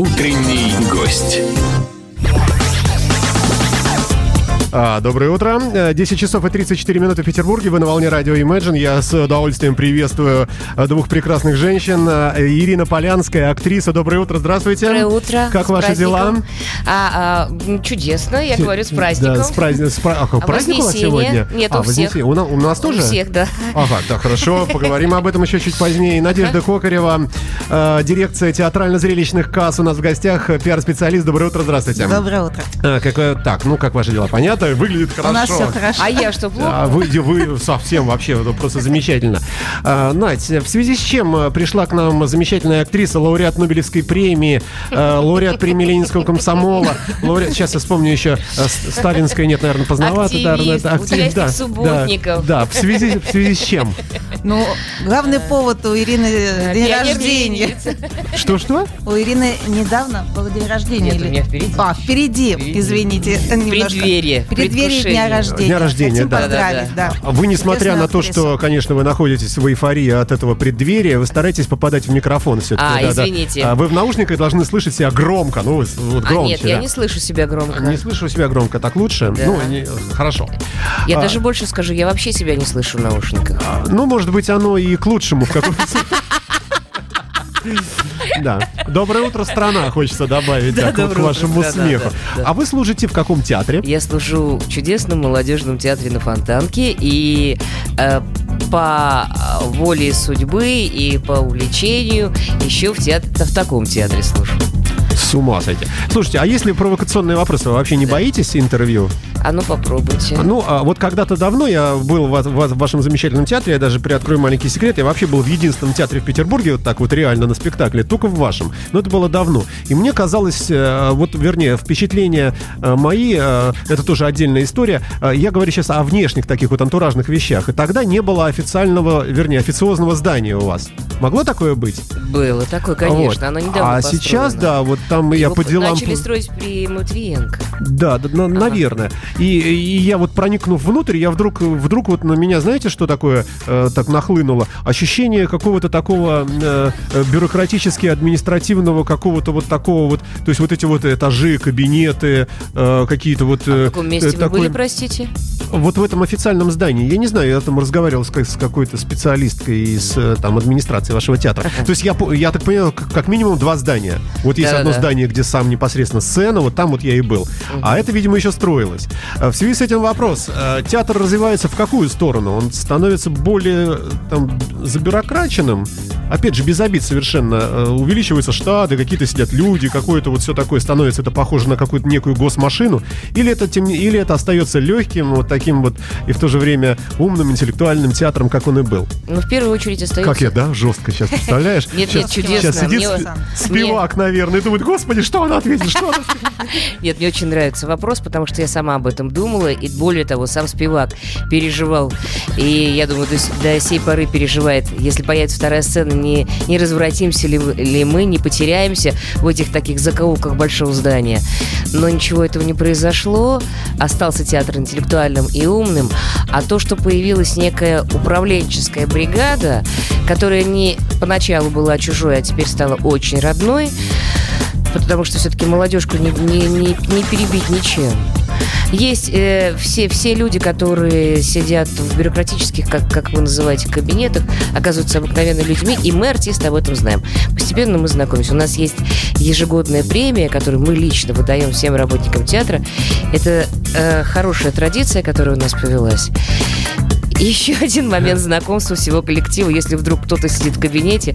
Утренний гость. А, доброе утро. Э, 10 часов и 34 минуты в Петербурге. Вы на волне радио Imagine. Я с удовольствием приветствую э, двух прекрасных женщин. Э, Ирина Полянская, актриса. Доброе утро, здравствуйте. Доброе утро. Как С ваши праздником. дела? А, а, чудесно, я говорю, с праздником. Да, с праздником. С пра- а, А праздник у вас сегодня? Нет, а, у всех. У, на- у нас У тоже? всех, да. Ага, да, хорошо. Поговорим об этом еще чуть позднее. Надежда Кокарева, э, дирекция театрально-зрелищных касс у нас в гостях, э, пиар-специалист. Доброе утро, здравствуйте. Доброе утро. А, так, ну как ваши дела? Понятно? Выглядит хорошо. У нас все хорошо. А я что, плохо? А вы, вы совсем вообще, это просто замечательно. А, Надь, в связи с чем э, пришла к нам замечательная актриса, лауреат Нобелевской премии, э, лауреат премии Ленинского комсомола, лауреат, сейчас я вспомню еще, э, Сталинская, нет, наверное, поздновато. да, Активист, это актив- да, субботников. Да, да, в связи, в связи с чем? Ну, главный повод у Ирины день рождения. Что-что? У Ирины недавно был день рождения. Нет, у меня впереди. А, впереди, извините. немножко. Преддверие, Преддверие дня рождения. Дня рождения, Хотим да. поздравить, да. А Вы, несмотря на то, что, конечно, вы находитесь в эйфории от этого преддверия, вы стараетесь попадать в микрофон все-таки. А, да, да. извините. А Вы в наушниках должны слышать себя громко, ну, вот А громче. нет, я да. не слышу себя громко. Не слышу себя громко, так лучше? Да. Ну, не- хорошо. Я А, даже больше скажу, я вообще себя не слышу в наушниках. Ну, может быть, оно и к лучшему в каком-то Да. Доброе утро, страна, хочется добавить Да, к- утро, вашему смеху. да, да. А вы служите в каком театре? Я служу в чудесном молодежном театре на Фонтанке и э, по воле судьбы и по увлечению еще в, театре, в таком театре служу. С ума сойти. Слушайте, а если провокационные вопросы, вы вообще не боитесь интервью? А ну попробуйте. Ну, а вот когда-то давно я был в, в- в вашем замечательном театре, я даже приоткрою маленький секрет, я вообще был в единственном театре в Петербурге, вот так вот реально на спектакле, только в вашем. Но это было давно. И мне казалось, э, вот, вернее, впечатления э, мои, э, это тоже отдельная история, я говорю сейчас о внешних таких вот антуражных вещах. И тогда не было официального, вернее, официозного здания у вас. Могло такое быть? Было такое, конечно. Вот. Оно недавно А сейчас, построено. да, вот там я Его по делам... Начали строить при Матвиенко. Да, да, на- наверное. И, и я вот проникнув внутрь, я вдруг, вдруг вот на меня, знаете, что такое э, так нахлынуло? Ощущение какого-то такого э, э, бюрократически административного какого-то вот такого вот, то есть вот эти вот этажи, кабинеты, э, какие-то вот. А э, в каком месте э, вы такой- были, простите? Вот в этом официальном здании. Я не знаю, я там разговаривал с, с какой-то специалисткой из э, там администрации вашего театра. То есть я, я так понял, как, как минимум два здания. Вот есть Да-да-да. одно здание, где сам непосредственно сцена, вот там вот я и был. А это, видимо, еще строилось. А В связи с этим вопрос. э, Театр развивается в какую сторону? Он становится более там забюрокраченным? Опять же, без обид совершенно. Э, Увеличиваются штаты, какие-то сидят люди, какое-то вот все такое становится, это похоже на какую-то некую госмашину. Или это, тем или это остается легким, вот таким вот, и в то же время умным, интеллектуальным театром, как он и был. Ну, в первую очередь остается... Как я, да? Жестко сейчас, представляешь? Нет, нет, чудесно. Сейчас сидит спивак, наверное, и думает, господи, что она ответит, что она Нет, мне очень нравится вопрос, потому что я сама об этом думала, и более того, сам Спивак переживал, и я думаю, до, до сей поры переживает, если появится вторая сцена, не, не развратимся ли, ли мы, не потеряемся в этих таких закоулках большого здания. Но ничего этого не произошло, остался театр интеллектуальным и умным, а то, что появилась некая управленческая бригада, которая не поначалу была чужой, а теперь стала очень родной, потому что все-таки молодежку не, не, не, не перебить ничем. Есть э, все, все люди, которые сидят в бюрократических, как, как вы называете, кабинетах, оказываются обыкновенными людьми, и мы, артисты, об этом знаем. Постепенно мы знакомимся. У нас есть ежегодная премия, которую мы лично выдаем всем работникам театра. Это э, хорошая традиция, которая у нас повелась. Еще один момент знакомства всего коллектива, если вдруг кто-то сидит в кабинете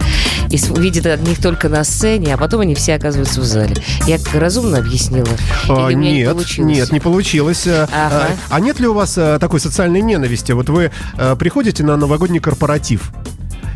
и видит одних только на сцене, а потом они все оказываются в зале. Я разумно объяснила? А, меня не нет, получилось? нет, не получилось. Э, Ага. э, А нет ли у вас э, такой социальной ненависти? Вот вы приходите на новогодний корпоратив,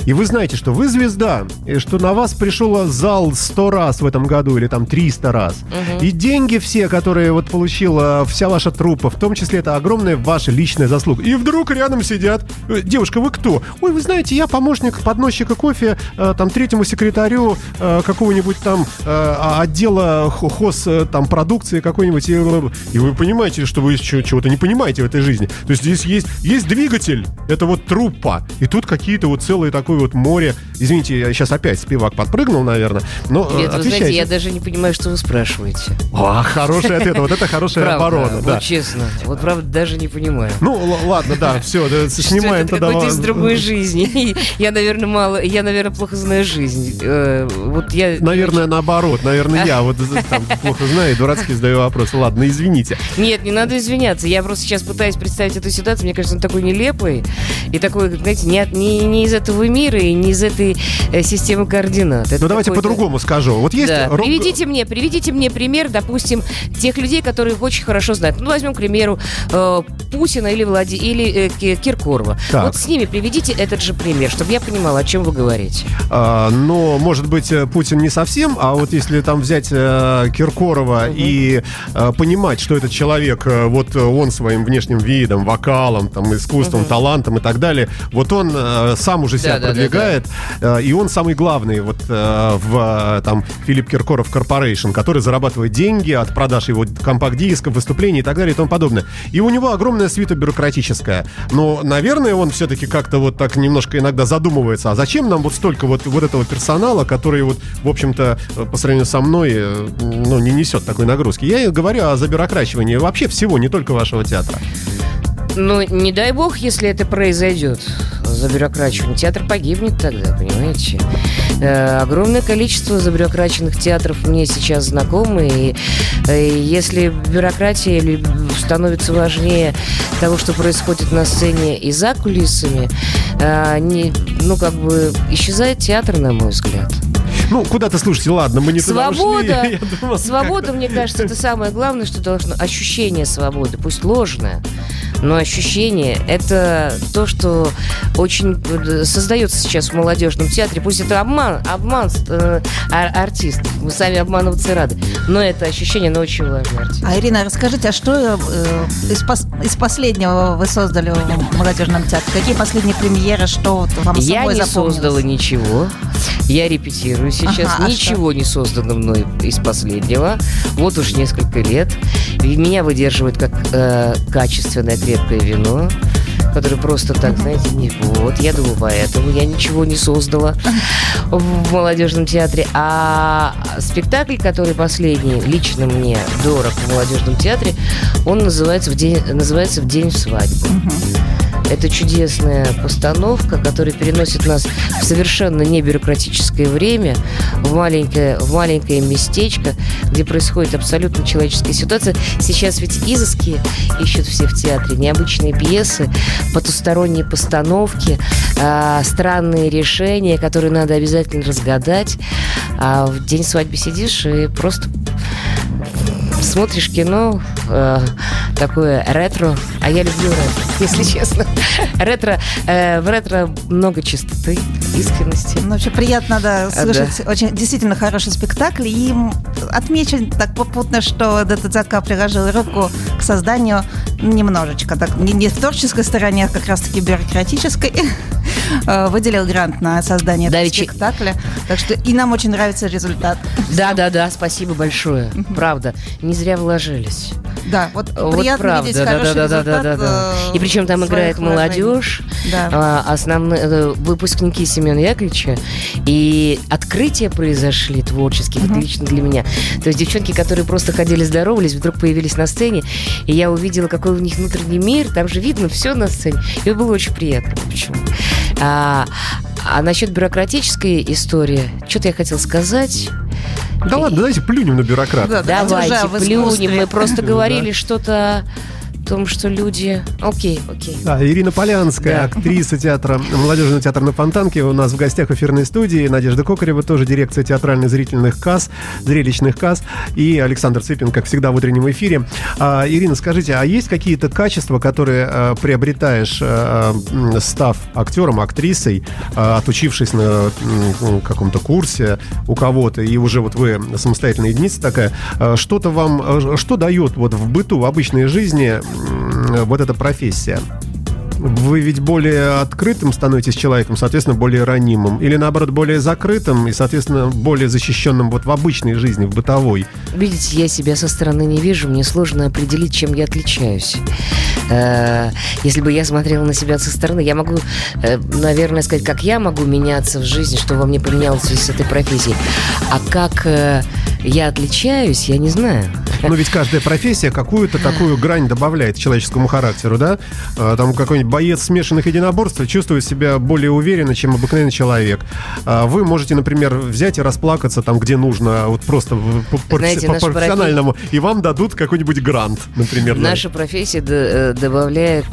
и вы знаете, что вы звезда, и что на вас пришел зал 100 раз в этом году, или там 300 раз. И деньги все, которые вот получила вся ваша труппа, в том числе это огромная ваша личная заслуга. И вдруг рядом сидят, э, девушка, вы кто? Ой, вы знаете, я помощник подносчика кофе, э, там, третьему секретарю э, какого-нибудь там э, отдела хо- хоз, э, там, продукции какой-нибудь. И, и вы понимаете, что вы чего- чего-то не понимаете в этой жизни. То есть здесь есть, есть двигатель, это вот труппа. И тут какие-то вот целые такой такое вот море. Извините, я сейчас опять спивак подпрыгнул, наверное. Но э, Нет, вы знаете, я даже не понимаю, что вы спрашиваете. А, хороший ответ. Вот это хорошая Правда, оборона. вот Да. честно. Вот правда даже не понимаю. Ну, ладно, да, все, снимаем это тогда. вас. из другой жизни. Я, наверное, мало, я, наверное, плохо знаю жизнь. Э, Вот я... Наверное, наоборот. Наверное, я вот плохо знаю, и дурацкий задаю вопросы. Ладно, извините. Нет, не надо извиняться. Я просто сейчас пытаюсь представить эту ситуацию. Мне кажется, он такой нелепый. И такой, знаете, не, от- не, не из этого мира и не из этой э, системы координат. Это Ну, давайте по-другому скажу. Вот есть Да. рок- Приведите мне, приведите мне пример, допустим, тех людей, которые их очень хорошо знают. Ну, возьмем, к примеру, э, Путина или, Влади... или э, Ки- Киркорова. Так. Вот с ними приведите этот же пример, чтобы я понимала, о чем вы говорите. А, но, может быть, Путин не совсем, а вот если там взять э, Киркорова и э, понимать, что этот человек, э, вот он своим внешним видом, вокалом, там, искусством, талантом и так далее, вот он э, сам уже себя да, продвигает, э, и он самый главный вот э, в э, там Филипп Киркоров Корпорейшн, который зарабатывает деньги от продаж его компакт-дисков, выступлений и так далее и тому подобное. И у него огромная свита бюрократическая. Но, наверное, он все-таки как-то вот так немножко иногда задумывается, а зачем нам вот столько вот, вот этого персонала, который вот, в общем-то, по сравнению со мной, ну, не несет такой нагрузки. Я говорю о забюрокрачивании вообще всего, не только вашего театра. Ну, не дай бог, если это произойдет за бюрокрачивание. Театр погибнет тогда, понимаете? Э, огромное количество забюрокраченных театров мне сейчас знакомы. И, э, если бюрократия становится важнее того, что происходит на сцене и за кулисами, э, не, ну, как бы исчезает театр, на мой взгляд. Ну, куда-то, слушайте, ладно, мы не туда ушли. Свобода, Я думал, свобода, мне кажется, это самое главное, что должно. Ощущение свободы, пусть ложное, но ощущение это то, что очень э, создается сейчас в молодежном театре. Пусть это обман, обман э, ар- артистов. Мы сами обманываться рады. Но это ощущение, оно очень артист. А, Ирина, расскажите, а что э, из, пос- из последнего вы создали в молодежном театре? Какие последние премьеры, что вот вам Я не создала ничего. Я репетирую сейчас. Ага, а ничего не создано мной из последнего. Вот уж несколько лет. И меня выдерживает как э, качественное крепкое вино которое просто так, знаете, не вот. Я думаю, поэтому я ничего не создала в молодежном театре. А спектакль, который последний, лично мне дорог в молодежном театре, он называется «В день, называется в день свадьбы». Это чудесная постановка, которая переносит нас в совершенно не бюрократическое время, в маленькое, в маленькое местечко, где происходит абсолютно человеческая ситуация. Сейчас ведь изыски ищут все в театре, необычные пьесы, потусторонние постановки, а, странные решения, которые надо обязательно разгадать. А в день свадьбы сидишь и просто смотришь кино, э, такое ретро, а я люблю ретро, если честно. Ретро, э, в ретро много чистоты, искренности. Ну, вообще приятно, да, А, слышать. Очень действительно хороший спектакль. И отмечу так попутно, что ДТЦК приложил руку к созданию немножечко, так, не, не в творческой стороне, а как раз-таки бюрократической. Э, Выделил грант на создание этого Давичи- спектакля. Так что и нам очень нравится результат. Да, да, да, спасибо большое. Правда, не зря вложились. Да, вот, Вот приятно правда, видеть да, да, да, да, да, результат. да, да. э, И причем там играет молодежь, Да. а, основные э, выпускники Семена Яковлевича, и открытия произошли творческие, вот лично для меня. То есть девчонки, которые просто ходили, здоровались, вдруг появились на сцене, и я увидела, какой у них внутренний мир, там же видно все на сцене, и было очень приятно. Почему? А, а насчет бюрократической истории, что-то я хотела сказать. Да ладно, давайте плюнем на. Да, да, Давайте уже плюнем. Мы просто говорили что-то том, что люди... Окей, окей. Да, Ирина Полянская, Да. актриса театра, молодежного театра на Фонтанке. У нас в гостях в эфирной студии Надежда Кокарева, тоже дирекция театральных зрительных касс, зрелищных касс. И Александр Цыпин, как всегда, в утреннем эфире. А, Ирина, скажите, а есть какие-то качества, которые а, приобретаешь, а, став актером, актрисой, а, отучившись на ну, каком-то курсе у кого-то, и уже вот вы самостоятельная единица такая, а, что-то вам, а, что дает вот в быту, в обычной жизни вот эта профессия? Вы ведь более открытым становитесь человеком, соответственно, более ранимым. Или, наоборот, более закрытым и, соответственно, более защищенным вот в обычной жизни, в бытовой. Видите, я себя со стороны не вижу, мне сложно определить, чем я отличаюсь. Э, Если бы я смотрела на себя со стороны, я могу, э, наверное, сказать, как я могу меняться в жизни, что во мне поменялось с этой профессией. А как э, я отличаюсь, я не знаю. Но ведь каждая профессия какую-то такую грань добавляет человеческому характеру, да? А, Там какой-нибудь боец смешанных единоборств чувствует себя более уверенно, чем обыкновенный человек. А Вы можете, например, взять и расплакаться там, где нужно, вот просто по, Знаете, профессиональному, и вам дадут какой-нибудь грант, например. да. Наша профессия э, добавляет...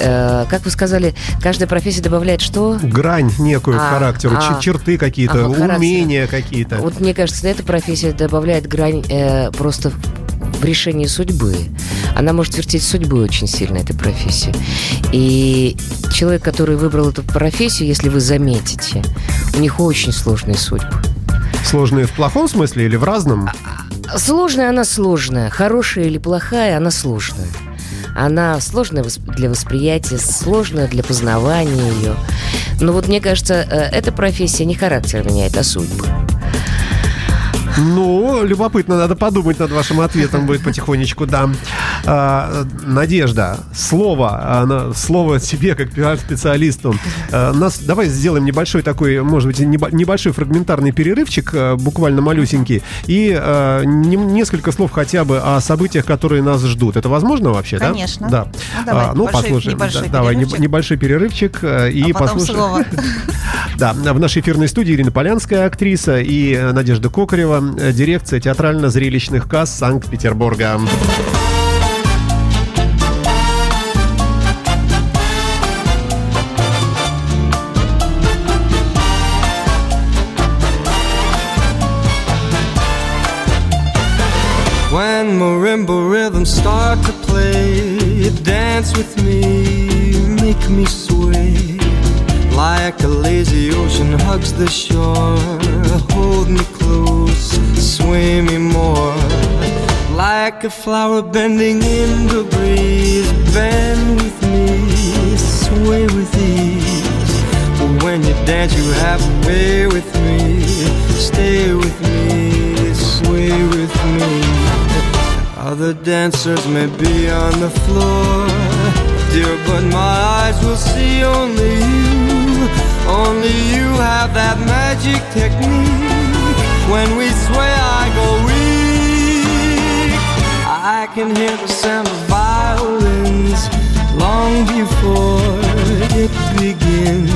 э, как вы сказали, каждая профессия добавляет что? Грань некую А, характеру, а. черты какие-то, Ага, умения какие-то. Вот мне кажется, эта профессия добавляет грань э, просто в решении судьбы. Она может вертеть судьбой очень сильно, эта профессия. И человек, который выбрал эту профессию, если вы заметите, у них очень сложные судьбы. Сложные в плохом смысле или в разном? Сложная она сложная, хорошая или плохая, она сложная. Она сложная для восприятия, сложная для познавания ее. Но вот мне кажется, э, эта профессия не характер меняет, а судьбы. Ну, любопытно, надо подумать над вашим ответом будет потихонечку, да. А, Надежда, слово, слово тебе как пиар-специалисту. А, Нас, давай сделаем небольшой такой, может быть, небо- небольшой фрагментарный перерывчик, а, буквально малюсенький, и а, нем- несколько слов хотя бы о событиях, которые нас ждут. Это возможно вообще, да? Конечно. Да. Ну, давай, А, ну, небольшой- послушаем. небольшой Да, давай, небольшой перерывчик а, и а послушаем. Да, в нашей эфирной студии Ирина Полянская, актриса, и э, Надежда Кокарева, э, дирекция театрально-зрелищных касс Санкт-Петербурга. When marimba rhythms start to play, dance with me, make me sway. Like a lazy ocean hugs the shore, Like a flower bending in the breeze, bend with me, sway with ease. When you dance, you have a way with me. Stay with me, sway with me. Other dancers may be on the floor, dear, but my eyes will see only you. Only you have that magic technique. When we sway, I go can hear the sound of violins long before it begins.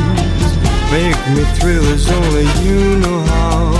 Make me thrill as only you know how.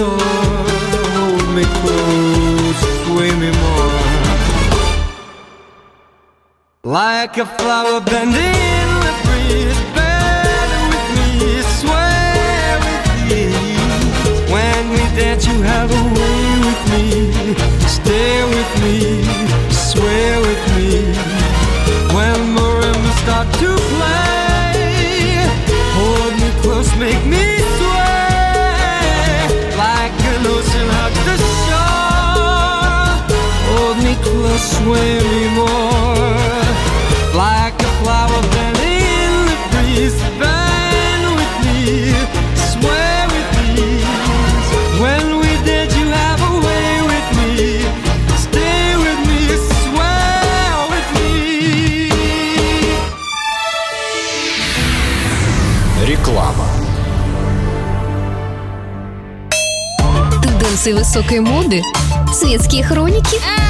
the. Hold me close, sway me more. Like a flower bending in the breeze, bend with me, sway with ease. When we dance, you have a way with me. Stay with me, sway with me. When marimbas start to play, hold me close, make me sway anymore. Like a flower that in the breeze, burn with me, swear with me. When we did, you have a way with me. Stay with me, swear with me. Реклама. Тенденции высокой моды, светские хроники. А-а-а!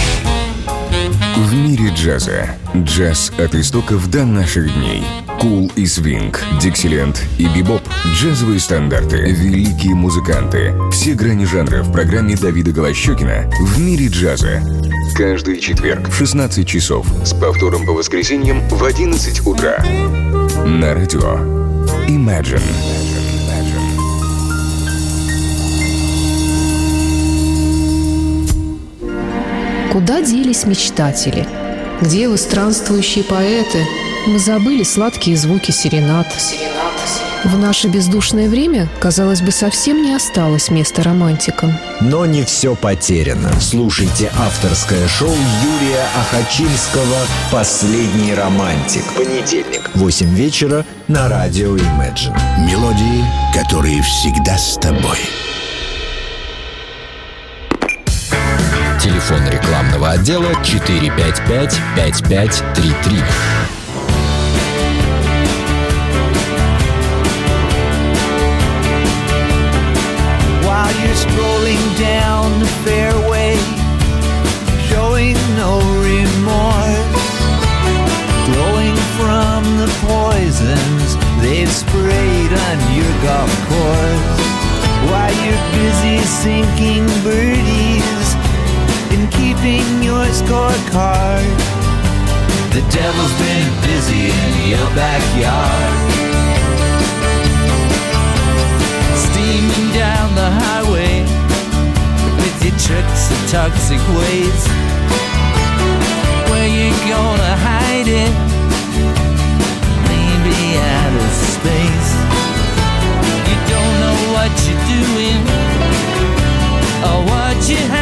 В мире джаза. Джаз от истоков до наших дней. Кул и свинг, диксиленд и бибоп. Джазовые стандарты, великие музыканты. Все грани жанра в программе Давида Голощекина «В мире джаза». Каждый четверг в 16 часов с повтором по воскресеньям в 11 утра. На радио Imagine. Куда делись мечтатели? Где вы, странствующие поэты? Мы забыли сладкие звуки серенад. В наше бездушное время, казалось бы, совсем не осталось места романтикам. Но не все потеряно. Слушайте авторское шоу Юрия Ахачинского «Последний романтик». Понедельник, 8 вечера на радио Imagine. Мелодии, которые всегда с тобой. Телефон рекламного отдела 455-5533. While you're strolling down the fairway, showing no remorse, glowing from the poisons they've sprayed on your golf course. While you're busy sinking birdies your scorecard, the devil's been busy in your backyard. Steaming down the highway with your tricks and toxic ways. Where you gonna hide it? Maybe out of space. You don't know what you're doing or what you have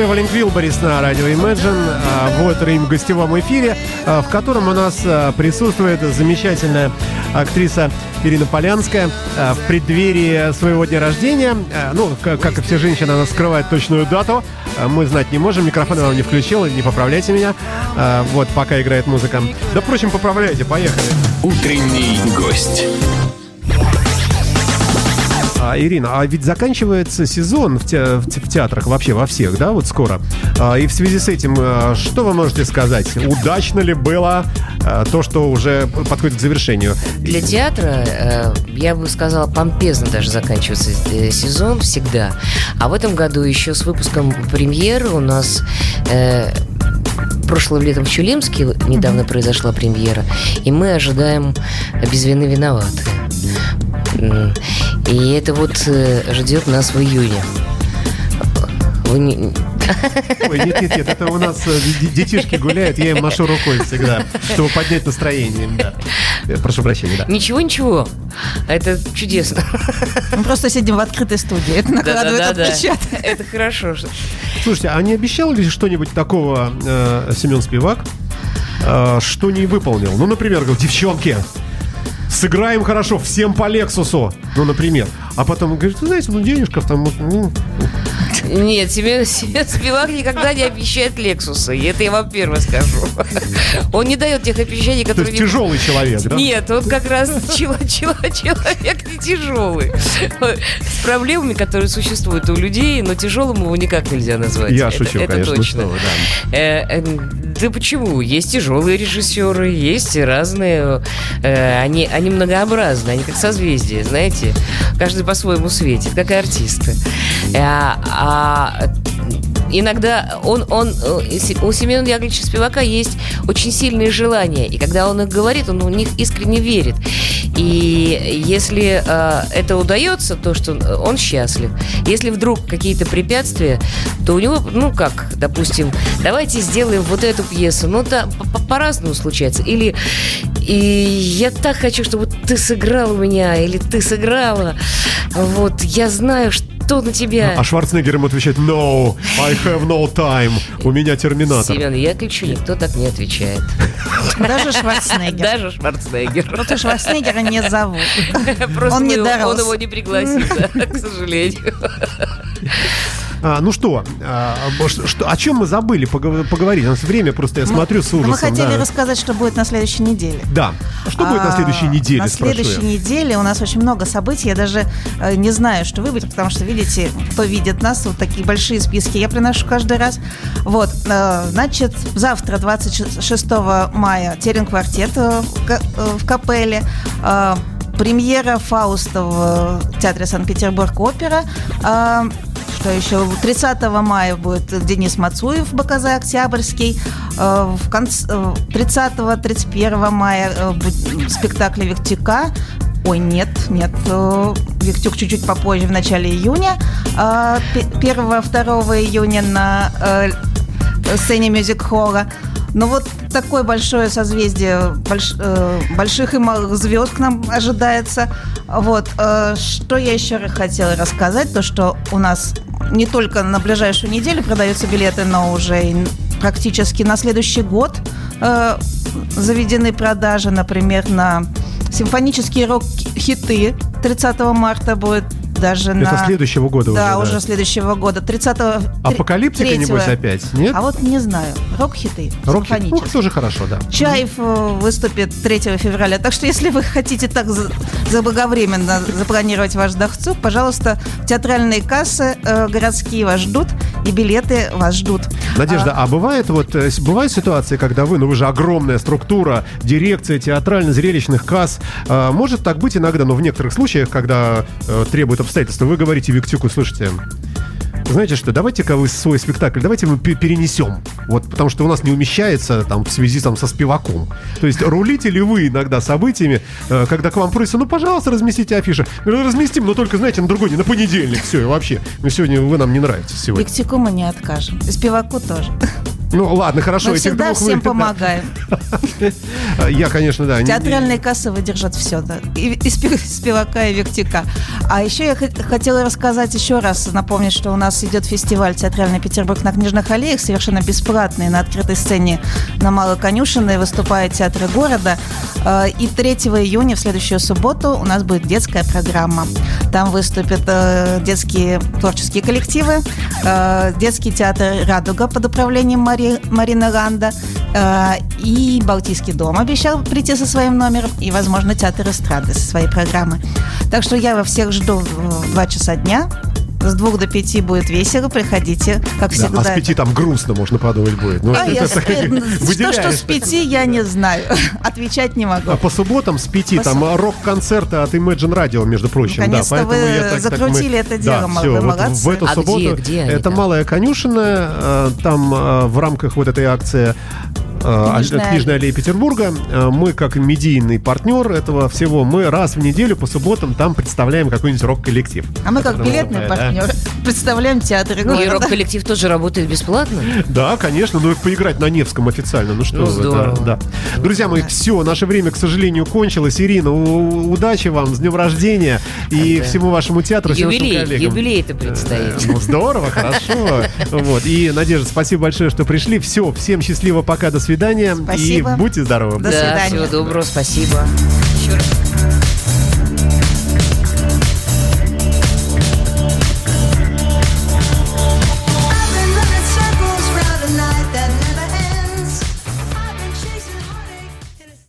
Traveling Wilburys на радио Imagine а, в утреннем гостевом эфире, а, в котором у нас а, присутствует замечательная актриса Ирина Полянская в преддверии своего дня рождения. Ну, как и все женщины, она скрывает точную дату. Мы знать не можем. Микрофон я вам не включил, не поправляйте меня. Вот, пока играет музыка. Да, впрочем, поправляйте, поехали. Утренний гость. А, Ирина, а ведь заканчивается сезон в, те- в в театрах вообще во всех, да, вот скоро. А, и в связи с этим, а, что вы можете сказать? Удачно ли было а, то, что уже подходит к завершению? Для театра, э, я бы сказала, помпезно даже заканчивается э, сезон всегда. А в этом году еще с выпуском премьеры у нас э, прошлым летом в Чулимске недавно произошла премьера, и мы ожидаем «Без вины виноваты». М, И это вот э, ждет нас в июне. Вы не- Ой, нет, нет, нет, это у нас э, детишки гуляют, я им машу рукой всегда, чтобы поднять настроение. Да. Э, Прошу прощения, да. Ничего, ничего. Это чудесно. Мы просто сидим в открытой студии. Это накладывает Да-да-да-да. отпечаток. Это хорошо. Слушайте, а не обещал ли что-нибудь такого э, Семен Спивак, э, что не выполнил? Ну, например, говорил, девчонки, сыграем хорошо, всем по Лексусу. Ну, например. А потом говорит, вы знаете, ну, денежков там... ну, Нет, Семен Спивак никогда не обещает Лексуса. И это я вам первое скажу. Он не дает тех обещаний, То которые... есть не- тяжелый человек, да? Нет, он как раз чело- чело- человек не тяжелый. С проблемами, которые существуют у людей, но тяжелым его никак нельзя назвать. Я Это- шучу, это конечно. точно. ну что да. Э, э, Да почему? Есть тяжелые режиссеры, есть разные. э, Они, они многообразны, они как созвездия, знаете. Каждый по-своему светит, как и артисты. Э, А иногда он, он, э, у Семена Яковлевича Спивака есть очень сильные желания, и когда он их говорит, он в них искренне верит. И если э, это удается, то что он- счастлив. Если вдруг какие-то препятствия, то у него, ну как, допустим, давайте сделаем вот эту пьесу. Ну да, по- по- по-разному случается. Или и я так хочу, чтобы ты сыграл у меня, или ты сыграла. Вот, я знаю, что на тебя. А Шварценеггер ему отвечает «No, I have no time». У меня терминатор. Семен Яковлевичу никто так не отвечает. Даже Шварценеггер. Даже Шварценеггер. Просто Шварценеггера не зовут. Просто Он не дорос. он его не пригласил, да, к сожалению. А, ну что, а, что, о чем мы забыли погов- поговорить? У нас время просто, я смотрю, с Мы ужасом. хотели да. рассказать, что будет на следующей неделе. Да. Что будет на А, следующей неделе, На следующей неделе у нас очень много событий. Я даже э, не знаю, что выбрать, потому что, видите, кто видит нас, вот такие большие списки я приношу каждый раз. Вот, э, значит, завтра, 26 мая, Терен квартет э, в э, в Капелле. Э, Премьера Фауста в э, Театре Санкт-Петербург опера. Э, Что еще? 30 мая будет Денис Мацуев БКЗ Октябрьский. Э, В конце, 30-31 мая э, будет спектакль Виктюка. Ой, нет, нет, э, Виктюк чуть-чуть попозже, в начале июня. 1-2 июня на э, сцене мюзик-холла. Ну вот такое большое созвездие больш- э, больших и малых звезд к нам ожидается. Вот. э, Что я еще хотела рассказать, то что у нас не только на ближайшую неделю продаются билеты, но уже и практически на следующий год э, заведены продажи, например, на симфонические рок-хиты 30 марта будет даже на... Это следующего года да, уже, да. уже следующего года. 30 Апокалиптика, третьего. небось, опять? Нет? А вот не знаю. Рок-хиты. Рок симфонические. Ух, тоже хорошо, да. Чаев э, выступит 3 февраля. Так что, если вы хотите так за- заблаговременно запланировать ваш дохцу, пожалуйста, театральные кассы э, городские вас ждут, и билеты вас ждут. Надежда, а бывает вот э, бывают ситуации, когда вы, ну вы же огромная структура, дирекция театрально-зрелищных касс, э, может так быть иногда, но в некоторых случаях, когда э, требуют обстоятельства, вы говорите Виктюку, слушайте, знаете что, давайте-ка вы свой спектакль, давайте мы пе- перенесем. Вот, потому что у нас не умещается там в связи там со спиваком. То есть рулите ли вы иногда событиями, э, когда к вам просят, ну, пожалуйста, разместите афиши. Разместим, но только, знаете, на другой день, на понедельник. Все, и вообще. Ну, сегодня вы нам не нравитесь сегодня. Виктику мы не откажем. Спиваку тоже. Ну, ладно, хорошо. Мы этих всегда двух всем вы- помогаем. Я, конечно, да. Театральные кассы выдержат все, да. И, и спи- Спивака, и Виктика. А еще я хот- хотела рассказать еще раз, напомнить, что у нас идет фестиваль «Театральный Петербург» на Книжных аллеях, совершенно бесплатный, на открытой сцене на Малой Конюшиной выступают театры города. Э, И 3 июня, в следующую субботу, у нас будет детская программа. Там выступят э, детские творческие коллективы, э, детский театр «Радуга» под управлением Мари, Марины Ланда э, и Балтийский дом обещал прийти со своим номером, и, возможно, театр эстрады со своей программой. Так что я во всех жду в 2 часа дня. С двух до пяти будет весело, приходите, как Да, всегда. а с пяти там грустно, можно подумать, будет. Ну, А я с- так э, что, что с пяти, я не знаю. Отвечать не могу. А по субботам с пяти По там суб- рок-концерты от Imagine Radio, между прочим. Наконец-то да, поэтому вы я так- так закрутили мы- это дело, да, мол- всё, вы вот в эту А субботу где- где это там? Малая Конюшина, э, там э, в рамках вот этой акции Книжная Аль- Книжная аллея Петербурга. э, Мы, как медийный партнер этого всего, мы раз в неделю по субботам там представляем какой-нибудь рок-коллектив. А мы как билетный выступает, да. партнер представляем театр И города. рок-коллектив тоже работает бесплатно. Да, конечно, ну их поиграть на Невском официально, ну что Ну, здорово. да, да. Друзья мои, все, наше время, к сожалению, кончилось. Ирина, удачи вам, с днем рождения и Да. всему вашему театру, всем вашим Юбилей, коллегам. юбилей-то предстоит. Ну, здорово, хорошо. Вот. И, Надежда, спасибо большое, что пришли. Все, всем счастливо, пока, до свидания. Спасибо. И будьте здоровы. До да, свидания. всего доброго, спасибо. Еще раз.